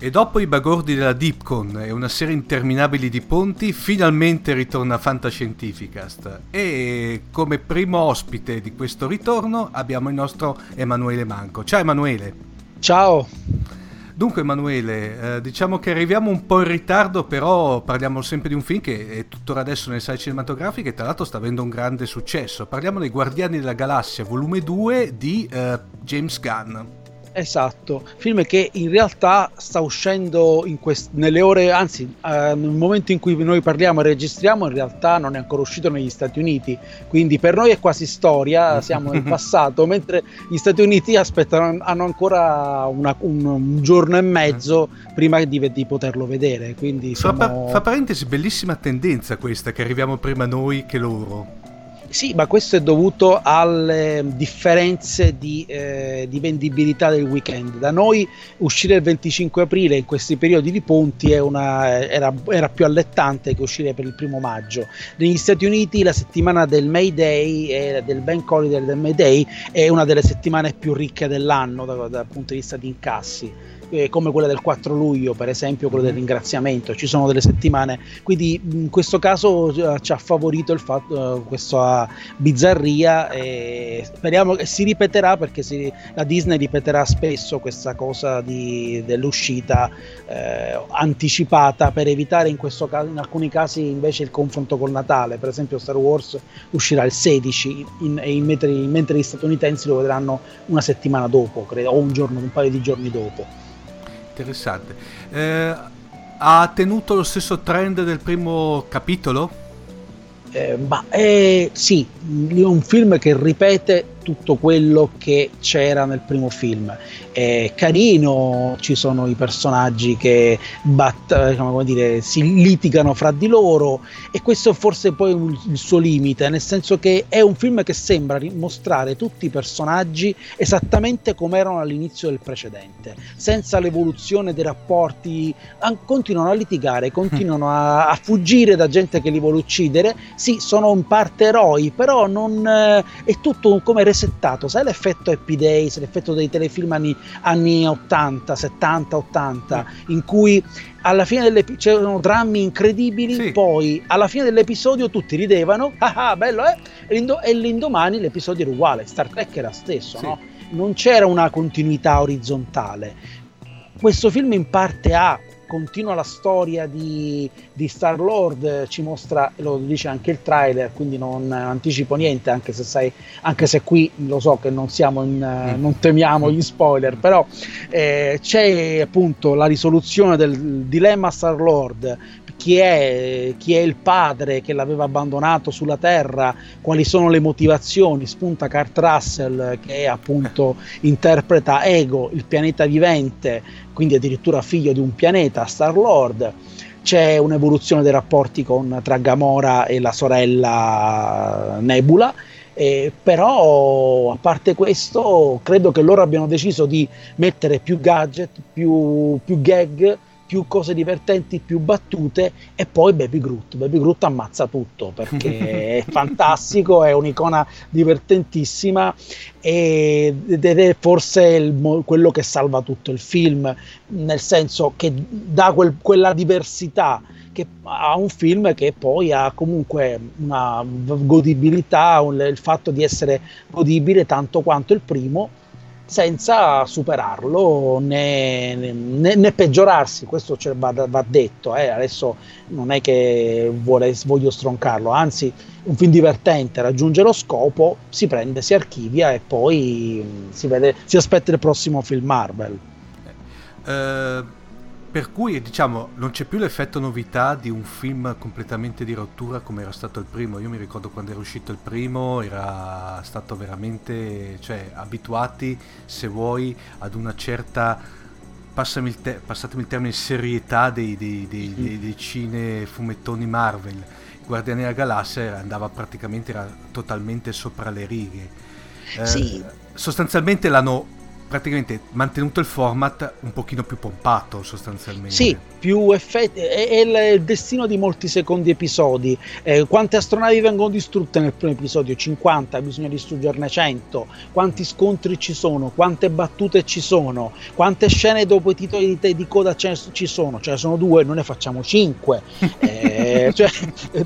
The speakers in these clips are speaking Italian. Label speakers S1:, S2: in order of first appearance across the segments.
S1: E dopo i bagordi della Deepcon e una serie interminabile di ponti, finalmente ritorna Fantascientificast. E come primo ospite di questo ritorno abbiamo il nostro Emanuele Manco. Ciao Emanuele.
S2: Ciao.
S1: Dunque Emanuele, eh, diciamo che arriviamo un po' in ritardo, però parliamo sempre di un film che è tuttora adesso nelle sale cinematografiche e tra l'altro sta avendo un grande successo. Parliamo dei Guardiani della Galassia, volume 2 di eh, James Gunn.
S2: Esatto, film che in realtà sta uscendo quest- nelle ore, anzi uh, nel momento in cui noi parliamo e registriamo in realtà non è ancora uscito negli Stati Uniti, quindi per noi è quasi storia, siamo nel passato, mentre gli Stati Uniti aspettano, hanno ancora una, un, un, giorno e mezzo prima di, di poterlo vedere. Quindi siamo...
S1: fa, fa parentesi, bellissima tendenza questa che arriviamo prima noi che loro.
S2: Sì, ma questo è dovuto alle differenze di, eh, di, vendibilità del weekend. Da noi uscire il 25 aprile in questi periodi di ponti una, era, era, più allettante che uscire per il primo maggio. Negli Stati Uniti la settimana del May Day, eh, del Bank Holiday del May Day, è una delle settimane più ricche dell'anno dal, dal punto di vista di incassi eh, come quella del 4 luglio, per esempio, quello del ringraziamento. Ci sono delle settimane, quindi in questo caso eh, ci ha favorito il fatto, eh, questa bizzarria e speriamo che si ripeterà perché si, la Disney ripeterà spesso questa cosa di, dell'uscita eh, anticipata per evitare in questo caso, in alcuni casi invece il confronto col Natale. Per esempio Star Wars uscirà il 16 in, in, mentre, mentre gli statunitensi lo vedranno una settimana dopo, credo, o un giorno, un paio di giorni dopo
S1: interessante. Eh, ha tenuto lo stesso trend del primo capitolo?
S2: Eh, ma eh, sì, è un film che ripete tutto quello che c'era nel primo film. È carino, ci sono i personaggi che bat, diciamo, dire, si litigano fra di loro e questo è forse poi il suo limite, nel senso che è un film che sembra mostrare tutti i personaggi esattamente come erano all'inizio del precedente, senza l'evoluzione dei rapporti, continuano a litigare, continuano a, a fuggire da gente che li vuole uccidere, sì, sono in parte eroi, però non, eh, è tutto come resettato, sai l'effetto Happy Days, l'effetto dei telefilm anni, anni 80, 70, 80, mm. in cui alla fine dell'episodio c'erano drammi incredibili, sì. poi alla fine dell'episodio tutti ridevano, ah ah bello eh, e l'indomani l'episodio era uguale, Star Trek era stesso, sì. no? non c'era una continuità orizzontale. Questo film in parte ha continua la storia di, di Star Lord, ci mostra, lo dice anche il trailer, quindi non anticipo niente, anche se, sai, anche se qui lo so che non, siamo in, mm. non temiamo gli spoiler, però eh, c'è appunto la risoluzione del dilemma Star Lord chi è, chi è, il padre che l'aveva abbandonato sulla Terra, quali sono le motivazioni, spunta Kurt Russell che appunto interpreta Ego, il pianeta vivente, quindi addirittura figlio di un pianeta, Star Lord. C'è un'evoluzione dei rapporti con, tra Gamora e la sorella Nebula. Eh, però a parte questo credo che loro abbiano deciso di mettere più gadget, più, più gag più cose divertenti, più battute e poi Baby Groot. Baby Groot ammazza tutto perché è fantastico, è un'icona divertentissima ed è forse il, quello che salva tutto il film, nel senso che dà quel, quella diversità che ha un film che poi ha comunque una godibilità, il fatto di essere godibile tanto quanto il primo senza superarlo né, né, né peggiorarsi, questo va, va detto, eh. adesso non è che vuole, voglio stroncarlo, anzi un film divertente raggiunge lo scopo, si prende, si archivia e poi si, vede, si aspetta il prossimo film Marvel.
S1: Uh per cui diciamo non c'è più l'effetto novità di un film completamente di rottura come era stato il primo. Io mi ricordo quando era uscito il primo, era stato veramente, cioè, abituati, se vuoi, ad una certa, passami il te- passatemi il termine, serietà dei, dei, dei, dei, dei cine fumettoni Marvel. Guardiani della Galassia andava praticamente, era totalmente sopra le righe. Eh, sì. Sostanzialmente l'hanno praticamente mantenuto il format un pochino più pompato sostanzialmente.
S2: Sì, più effetti, è, è il destino di molti secondi episodi. Eh, quante astronavi vengono distrutte nel primo episodio? 50, bisogna distruggerne 100. Quanti scontri ci sono? Quante battute ci sono? Quante scene dopo i titoli di, di coda ci sono? Ce ne sono due, noi ne facciamo 5. eh, cioè,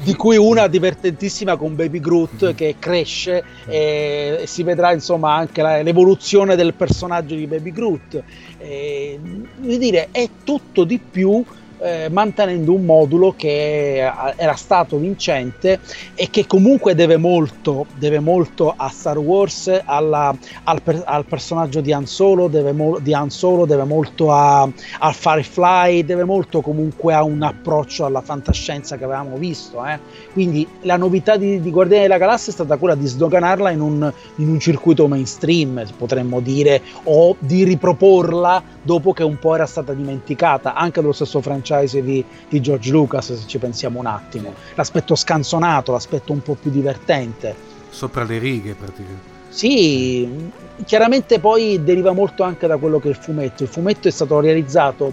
S2: di cui una divertentissima con Baby Groot che cresce e, e si vedrà insomma anche la, l'evoluzione del personaggio di Baby Groot. Eh, dire, è tutto di più eh, mantenendo un modulo che era stato vincente e che comunque deve molto, deve molto a Star Wars, alla, al, per, al, personaggio di Han Solo, deve, mo, di Han Solo, deve molto a, al Firefly, deve molto comunque a un approccio alla fantascienza che avevamo visto. Eh. Quindi la novità di, di, Guardiani della Galassia è stata quella di sdoganarla in un, in un circuito mainstream, potremmo dire, o di riproporla dopo che un po' era stata dimenticata, anche dello stesso franchise franchise di, di, George Lucas, se ci pensiamo un attimo. L'aspetto scanzonato, l'aspetto un po' più divertente.
S1: Sopra le righe, praticamente.
S2: Sì, chiaramente poi deriva molto anche da quello che è il fumetto. Il fumetto è stato realizzato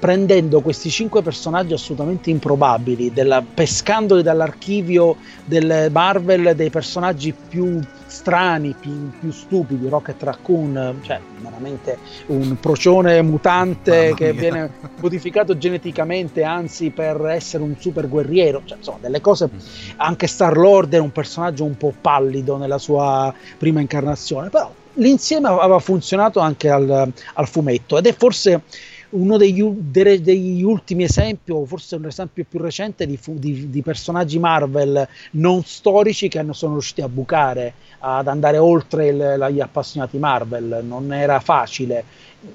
S2: prendendo questi cinque personaggi assolutamente improbabili, della, pescandoli dall'archivio del Marvel dei personaggi più strani, più, più, stupidi, Rocket Raccoon, cioè veramente un procione mutante che viene modificato geneticamente, anzi per essere un super guerriero, cioè, insomma delle cose, mm. anche Star Lord è un personaggio un po' pallido nella sua prima incarnazione, però l'insieme aveva funzionato anche al, al fumetto ed è forse uno degli, degli, ultimi esempi, o forse un esempio più recente, di, di, di, personaggi Marvel non storici che sono riusciti a bucare, ad andare oltre il, gli appassionati Marvel. Non era facile.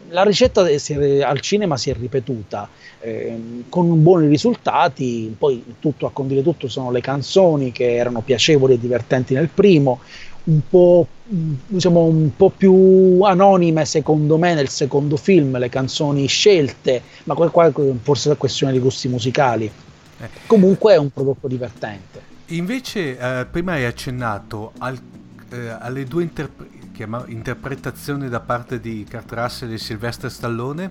S2: La ricetta al cinema si è ripetuta eh, con buoni risultati. Poi tutto a condire tutto sono le canzoni che erano piacevoli e divertenti nel primo un po', diciamo, un po' più anonime secondo me nel secondo film, le canzoni scelte, ma qua forse è questione di gusti musicali. Eh. Comunque è un prodotto divertente.
S1: Invece, eh, prima hai accennato al, eh, alle due interpre- interpretazioni da parte di Kurt Russell e Sylvester Stallone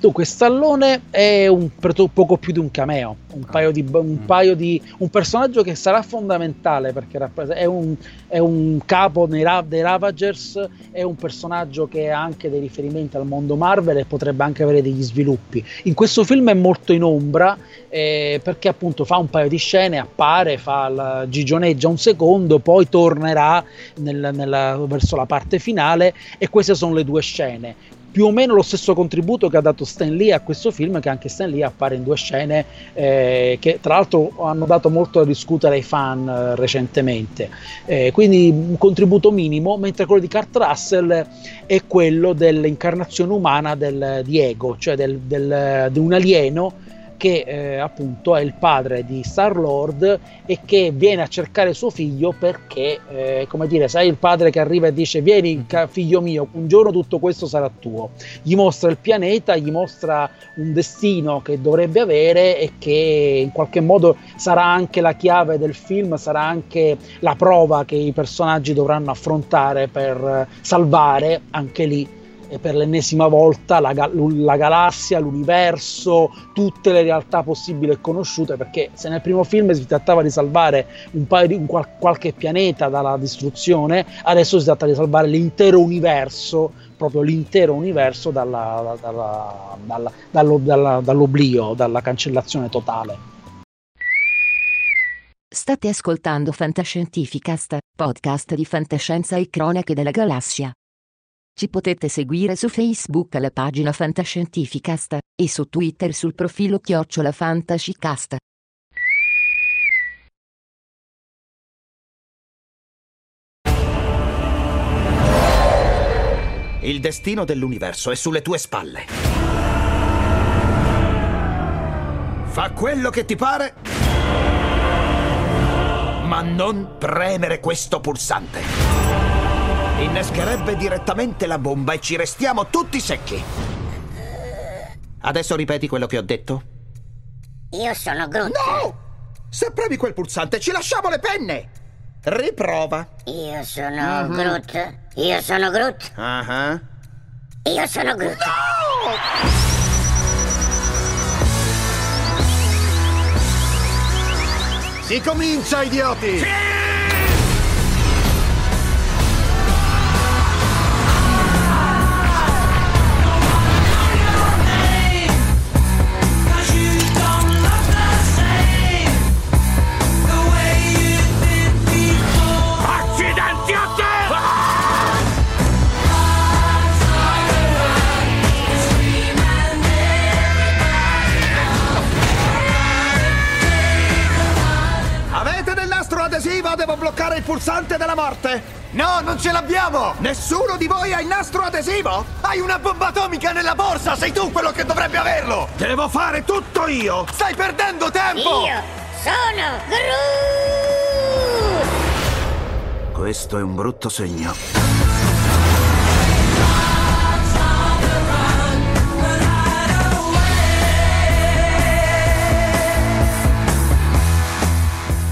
S2: Dunque, Stallone è un, poco più di un cameo, un, ah. paio di, un, mm. paio di, un personaggio che sarà fondamentale perché è un, è un capo dei, dei Ravagers, è un personaggio che ha anche dei riferimenti al mondo Marvel e potrebbe anche avere degli sviluppi. In questo film è molto in ombra eh, perché appunto fa un paio di scene, appare, fa la, gigioneggia un secondo, poi tornerà nel, nella, verso la parte finale e queste sono le due scene più o meno lo stesso contributo che ha dato Stan Lee a questo film, che anche Stan Lee appare in due scene eh, che tra l'altro hanno dato molto da discutere ai fan eh, recentemente. Eh, quindi un contributo minimo, mentre quello di Kurt Russell è quello dell'incarnazione umana del, di Ego, cioè del, del, di un alieno che eh, appunto è il padre di Star Lord e che viene a cercare suo figlio perché, eh, come dire, sai il padre che arriva e dice vieni figlio mio, un giorno tutto questo sarà tuo. Gli mostra il pianeta, gli mostra un destino che dovrebbe avere e che in qualche modo sarà anche la chiave del film, sarà anche la prova che i personaggi dovranno affrontare per salvare anche lì per l'ennesima volta la, la, galassia, l'universo, tutte le realtà possibili e conosciute, perché se nel primo film si trattava di salvare un paio di un qual, qualche pianeta dalla distruzione, adesso si tratta di salvare l'intero universo, proprio l'intero universo dalla, dalla, dalla, dallo, dall'oblio, dalla cancellazione totale.
S3: State ascoltando Fantascientificast, podcast di fantascienza e cronache della galassia. Ci potete seguire su Facebook alla pagina Fantascientificast e su Twitter sul profilo Chiocciola Fantascicast.
S4: Il destino dell'universo è sulle tue spalle. Fa quello che ti pare, ma non premere questo pulsante. Innescherebbe direttamente la bomba e ci restiamo tutti secchi. Adesso ripeti quello che ho detto?
S5: Io sono Groot.
S4: No! Se premi quel pulsante ci lasciamo le penne! riprova.
S5: Io sono Groot. Io sono Groot.
S4: Ah ah.
S5: Io sono Groot.
S4: Si comincia, idioti!
S6: Accidenti ce l'abbiamo!
S4: Nessuno di voi ha il nastro adesivo?
S6: Hai una bomba atomica nella borsa! Sei tu quello che dovrebbe averlo!
S4: Devo fare tutto io!
S6: Stai perdendo tempo!
S5: Io sono Groot.
S4: Questo è un brutto segno.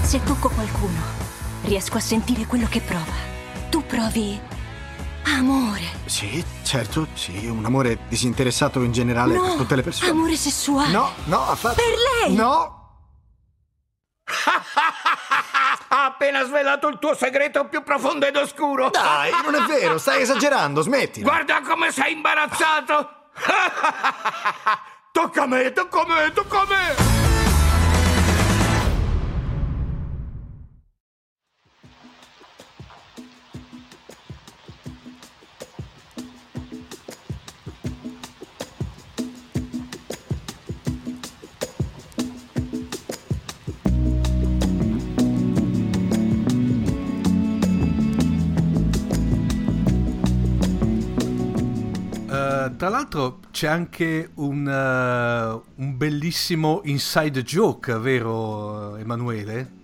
S7: Se tocco qualcuno, riesco a sentire quello che prova. Provi amore.
S8: Sì, certo, sì, un amore disinteressato in generale
S7: no,
S8: per tutte le persone.
S7: amore sessuale.
S8: No, no, affatto.
S7: Per lei.
S8: No,
S6: Ha appena svelato il tuo segreto più profondo ed oscuro!
S8: dai, non è vero, stai esagerando, smetti.
S6: Guarda come sei imbarazzato! tocca a me, tocca a me, tocca a me!
S1: Tra l'altro c'è anche un, eh, un bellissimo inside joke, vero Emanuele?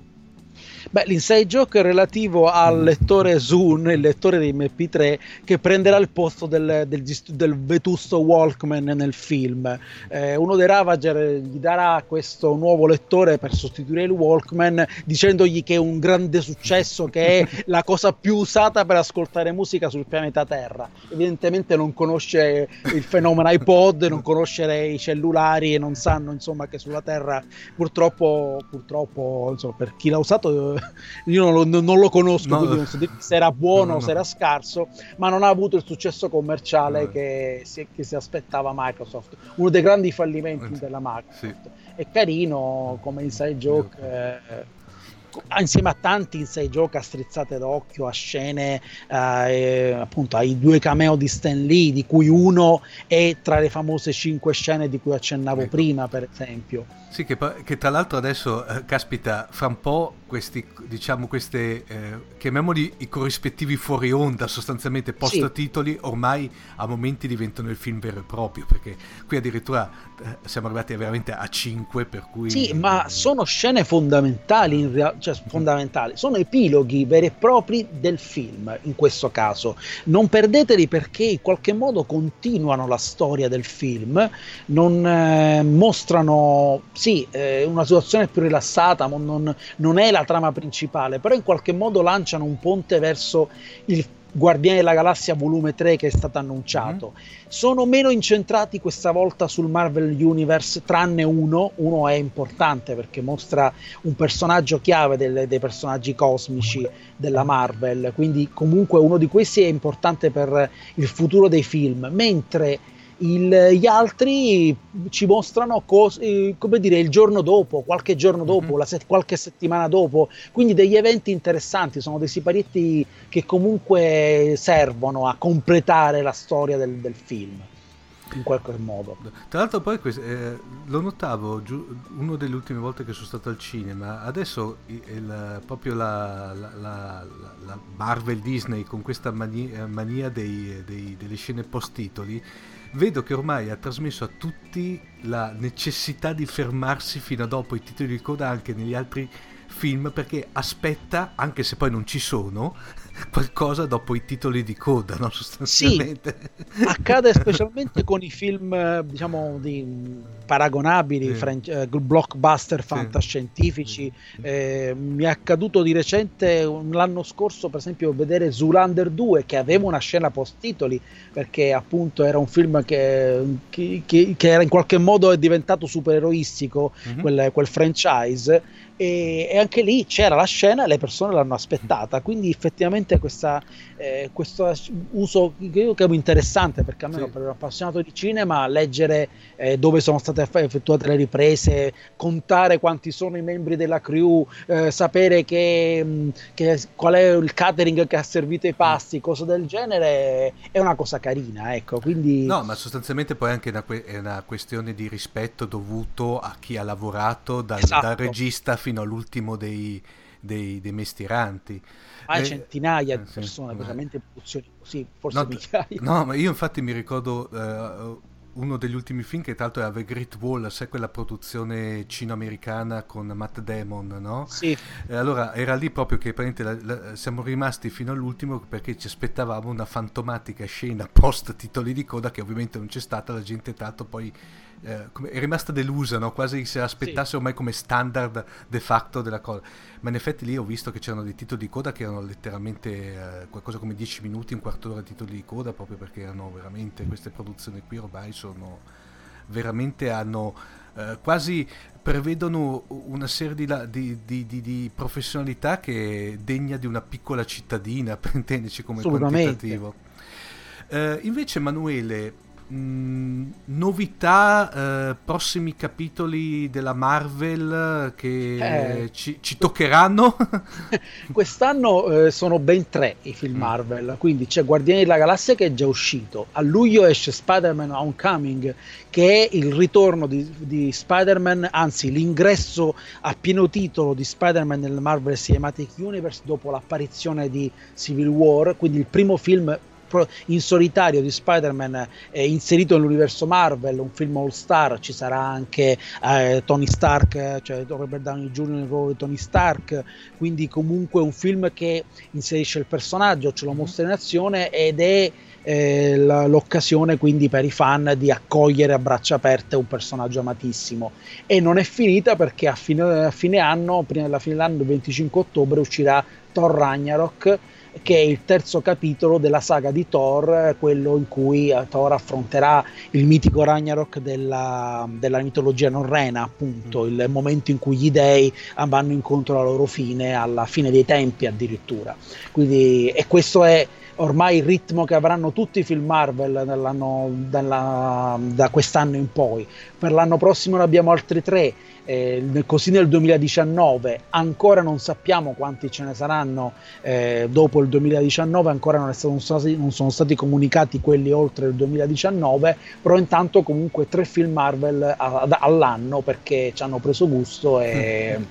S2: Beh, joke è relativo al lettore Zoom, il lettore di MP3, che prenderà il posto del, del del vetusto Walkman nel film. Eh, uno dei Ravager gli darà questo nuovo lettore per sostituire il Walkman, dicendogli che è un grande successo, che è la cosa più usata per ascoltare musica sul pianeta Terra. Evidentemente non conosce il fenomeno iPod, non conosce i cellulari e non sanno insomma che sulla Terra purtroppo, purtroppo insomma, per chi l'ha usato io non lo, non lo conosco,
S1: No.
S2: quindi non so dire se era buono
S1: No, no,
S2: o se era scarso, ma non ha avuto il successo commerciale che, si, che si aspettava Microsoft. Uno dei grandi fallimenti della Microsoft. È carino come inside joke. eh, insieme a tanti inside joke a strizzate d'occhio, a scene, eh, appunto ai due cameo di Stan Lee, di cui uno è tra le famose cinque scene di cui accennavo
S1: Ecco.
S2: prima, per esempio.
S1: Sì, che, che tra l'altro adesso, eh, caspita, fra un po' questi, diciamo, queste, eh, chiamiamoli i corrispettivi fuori onda, sostanzialmente post titoli, ormai a momenti diventano il film vero e proprio, perché qui addirittura eh, siamo arrivati veramente a 5, per cui...
S2: Sì, ma sono scene fondamentali, in real- cioè fondamentali, sono epiloghi veri e propri del film in questo caso. Non perdeteli perché in qualche modo continuano la storia del film, non eh, mostrano, sì, eh, una situazione più rilassata, non, non è la trama principale, però in qualche modo lanciano un ponte verso il Guardiani della Galassia volume 3 che è stato annunciato. Sono meno incentrati questa volta sul Marvel Universe, tranne uno. Uno è importante perché mostra un personaggio chiave del- dei personaggi cosmici della Marvel, quindi comunque uno di questi è importante per il futuro dei film, mentre il- gli altri ci mostrano cos- eh, come dire il giorno dopo, qualche giorno dopo,
S1: Mhm.
S2: la set- qualche settimana dopo, quindi degli eventi interessanti, sono dei siparietti che comunque servono a completare la storia del, del film in qualche modo.
S1: Tra l'altro poi eh, lo notavo giu- una delle ultime volte che sono stato al cinema, adesso i- il- proprio la, la- la- la- Marvel Disney con questa mani- eh, mania dei- dei- delle scene post titoli, vedo che ormai ha trasmesso a tutti la necessità di fermarsi fino a dopo i titoli di coda anche negli altri film perché aspetta, anche se poi non ci sono, qualcosa dopo i titoli di coda, no? sostanzialmente.
S2: Sì, accade specialmente con i film, eh, diciamo, di, paragonabili, sì. French, eh, blockbuster fantascientifici. Sì. Eh, mi è accaduto di recente, l'anno scorso, per esempio, vedere Zoolander 2, che aveva una scena post-titoli, perché appunto era un film che, che, che, che era in qualche modo è diventato supereroistico, mm-hmm. quel, quel franchise e, e, anche lì c'era la scena e le persone l'hanno aspettata quindi effettivamente questa, eh, questo uso che io trovo interessante perché almeno sì. per un appassionato di cinema leggere eh, dove sono state effettuate le riprese contare quanti sono i membri della crew eh, sapere che, mm, che, qual è il catering che ha servito i pasti cose del genere è una cosa carina ecco quindi
S1: no ma sostanzialmente poi anche una, è una questione di rispetto dovuto a chi ha lavorato dal, esatto. dal regista fino fino all'ultimo dei, dei, dei mestieranti.
S2: Ma eh, centinaia di persone, sì, veramente produzioni così, forse no, migliaia.
S1: No, ma io infatti mi ricordo uh, uno degli ultimi film che tra l'altro era The Great Wall, sai quella produzione cino-americana con Matt Damon, no?
S2: Sì.
S1: E allora era lì proprio che la, la, siamo rimasti fino all'ultimo perché ci aspettavamo una fantomatica scena post titoli di coda che ovviamente non c'è stata, la gente tanto poi eh, è rimasta delusa, no? quasi se aspettasse sì. ormai come standard de facto della cosa. Ma in effetti lì ho visto che c'erano dei titoli di coda che erano letteralmente eh, qualcosa come 10 minuti, un quarto d'ora di titoli di coda, proprio perché erano veramente queste produzioni qui ormai sono veramente hanno eh, quasi prevedono una serie di, di, di, di, professionalità che è degna di una piccola cittadina, per intenderci come quantitativo. Eh, invece Emanuele, Mm, novità, eh, prossimi capitoli della Marvel che eh, ci, ci, toccheranno?
S2: Quest'anno eh, sono ben tre i film mm. Marvel, quindi c'è Guardiani della Galassia che è già uscito, a luglio esce Spider-Man Homecoming che è il ritorno di, di Spider-Man, anzi l'ingresso a pieno titolo di Spider-Man nel Marvel Cinematic Universe dopo l'apparizione di Civil War, quindi il primo film in solitario di Spider-Man eh, inserito nell'universo Marvel, un film all star, ci sarà anche eh, Tony Stark, cioè Robert Downey Jr. nel ruolo di Tony Stark, quindi comunque un film che inserisce il personaggio, ce lo mhm. mostra in azione ed è eh, l'occasione quindi per i fan di accogliere a braccia aperte un personaggio amatissimo e non è finita perché a fine, a fine anno, prima della fine dell'anno, il 25 ottobre uscirà Thor Ragnarok che è il terzo capitolo della saga di Thor, quello in cui eh, Thor affronterà il mitico Ragnarok della, della mitologia norrena, appunto, mm. il momento in cui gli dei vanno incontro alla loro fine, alla fine dei tempi addirittura. Quindi, e questo è ormai il ritmo che avranno tutti i film Marvel dalla, da quest'anno in poi. Per l'anno prossimo ne abbiamo altri tre eh, così nel 2019 ancora non sappiamo quanti ce ne saranno eh, dopo il 2019 ancora non, stato, non, sono stati, non, sono stati, comunicati quelli oltre il 2019 però intanto comunque tre film Marvel all'anno perché ci hanno preso gusto e, mm.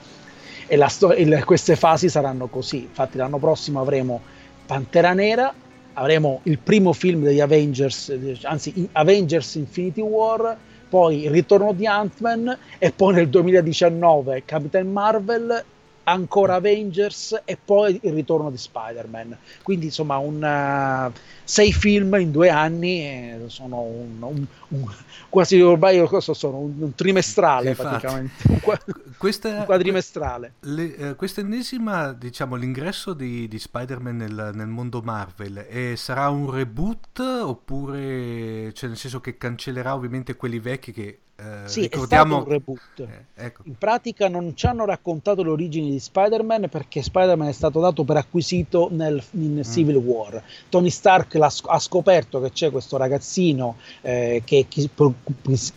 S2: e, la, e queste fasi saranno così infatti l'anno prossimo avremo Pantera Nera avremo il primo film degli Avengers anzi Avengers Infinity War poi il ritorno di Ant-Man e poi nel 2019 Capitan Marvel ancora Avengers e poi il ritorno di Spider-Man. Quindi insomma un, uh, sei film in due anni eh, sono un, un, un, quasi ormai sono un, trimestrale praticamente.
S1: Questa,
S2: quadrimestrale.
S1: Le, eh, questa ennesima, diciamo, l'ingresso di, di Spider-Man nel, nel, mondo Marvel eh, sarà un reboot oppure, cioè nel senso che cancellerà ovviamente quelli vecchi che
S2: eh, sì, ricordiamo... è stato un reboot. Eh, ecco. In pratica non ci hanno raccontato le origini di Spider-Man perché Spider-Man è stato dato per acquisito nel, in mm. Civil War. Tony Stark ha scoperto che c'è questo ragazzino eh, che chi,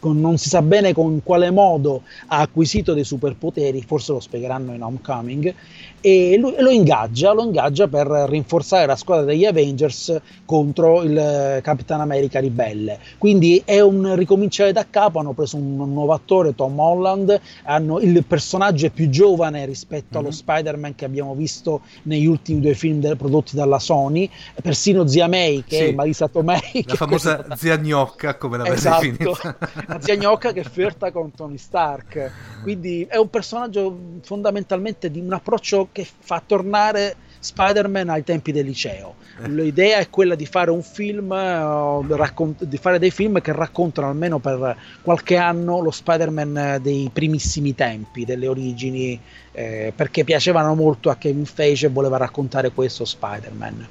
S2: non si sa bene con quale modo ha acquisito dei superpoteri, forse lo spiegheranno in Homecoming, e lo, lo, ingaggia, lo ingaggia per rinforzare la squadra degli Avengers contro il Capitan America ribelle. Quindi è un ricominciare da capo, hanno preso un, un nuovo attore, Tom Holland, hanno, il personaggio è più giovane rispetto allo
S1: Mhm.
S2: Spider-Man che abbiamo visto negli ultimi due film de- prodotti dalla Sony, persino Zia May, che
S1: Sì.
S2: è Marisa Tomei,
S1: La famosa
S2: questa-
S1: zia gnocca, come l'avete
S2: Esatto,
S1: definita.
S2: la zia gnocca che flirta con Tony Stark. Quindi è un personaggio fondamentalmente di un approccio che fa tornare Spider-Man ai tempi del liceo. L'idea è quella di fare un film, eh, raccon- di fare dei film che raccontano almeno per qualche anno lo Spider-Man dei primissimi tempi, delle origini, eh, perché piacevano molto a Kevin Feige e voleva raccontare questo Spider-Man.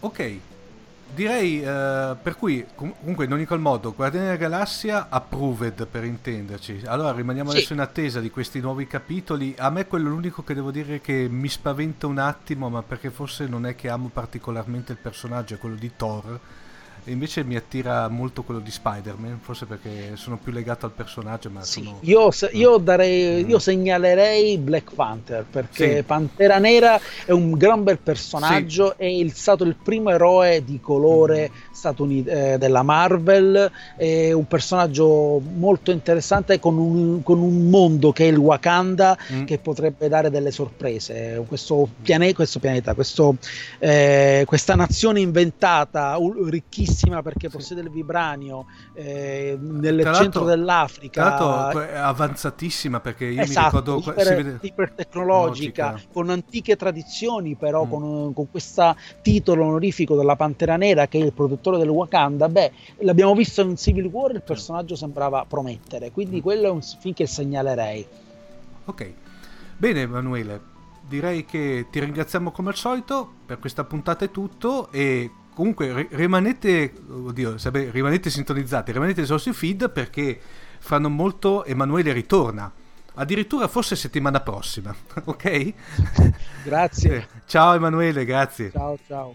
S1: Ok, direi eh, per cui com- comunque in ogni qual modo Guardiani della Galassia approved per intenderci. Allora rimaniamo
S2: Sì.
S1: adesso in attesa di questi nuovi capitoli. A me quello l'unico che devo dire che mi spaventa un attimo, ma perché forse non è che amo particolarmente il personaggio, è quello di Thor. E invece mi attira molto quello di Spider-Man, forse perché sono più legato al personaggio, ma
S2: Sì,
S1: sono...
S2: io, io darei,
S1: Mm.
S2: io segnalerei Black Panther perché
S1: Sì.
S2: Pantera Nera è un gran bel personaggio, è il- stato il primo eroe di colore
S1: Mm.
S2: statunid- eh, della Marvel, è un personaggio molto interessante con un, con un mondo che è il Wakanda
S1: Mm.
S2: che potrebbe dare delle sorprese. Questo, piane- questo pianeta, questo, eh, questa nazione inventata, u- ricchissima perché possiede il vibranio eh, nel
S1: Tra
S2: centro dell'Africa.
S1: Tra l'altro è avanzatissima perché io
S2: Esatto,
S1: mi ricordo...
S2: iper-
S1: si vede-
S2: ipertecnologica,
S1: Logica.
S2: con antiche tradizioni, però
S1: Mm.
S2: con, con questo titolo onorifico della Pantera Nera che è il produttore del Wakanda, beh, l'abbiamo visto in Civil War, il personaggio sembrava promettere, quindi
S1: Mm.
S2: quello è un film che segnalerei.
S1: Ok, bene Emanuele, direi che ti ringraziamo come al solito, per questa puntata è tutto e comunque ri- rimanete, oddio, sarebbe- rimanete sintonizzati, rimanete sui nostri feed perché fra non molto Emanuele ritorna, addirittura forse settimana prossima, ok?
S2: Grazie.
S1: Eh, Ciao Emanuele, grazie.
S2: Ciao ciao.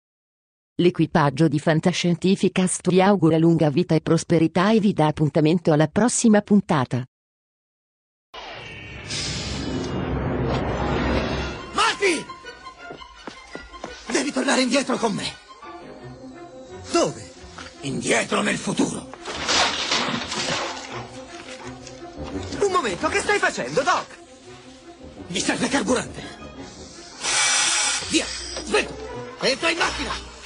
S3: L'equipaggio di Fantascientificast vi augura lunga vita e prosperità e vi dà appuntamento alla prossima puntata.
S9: Marty! Devi tornare indietro con me. Dove? Indietro nel futuro. Un momento, che stai facendo, Doc? Mi serve carburante. Via, svelto. Entra in macchina.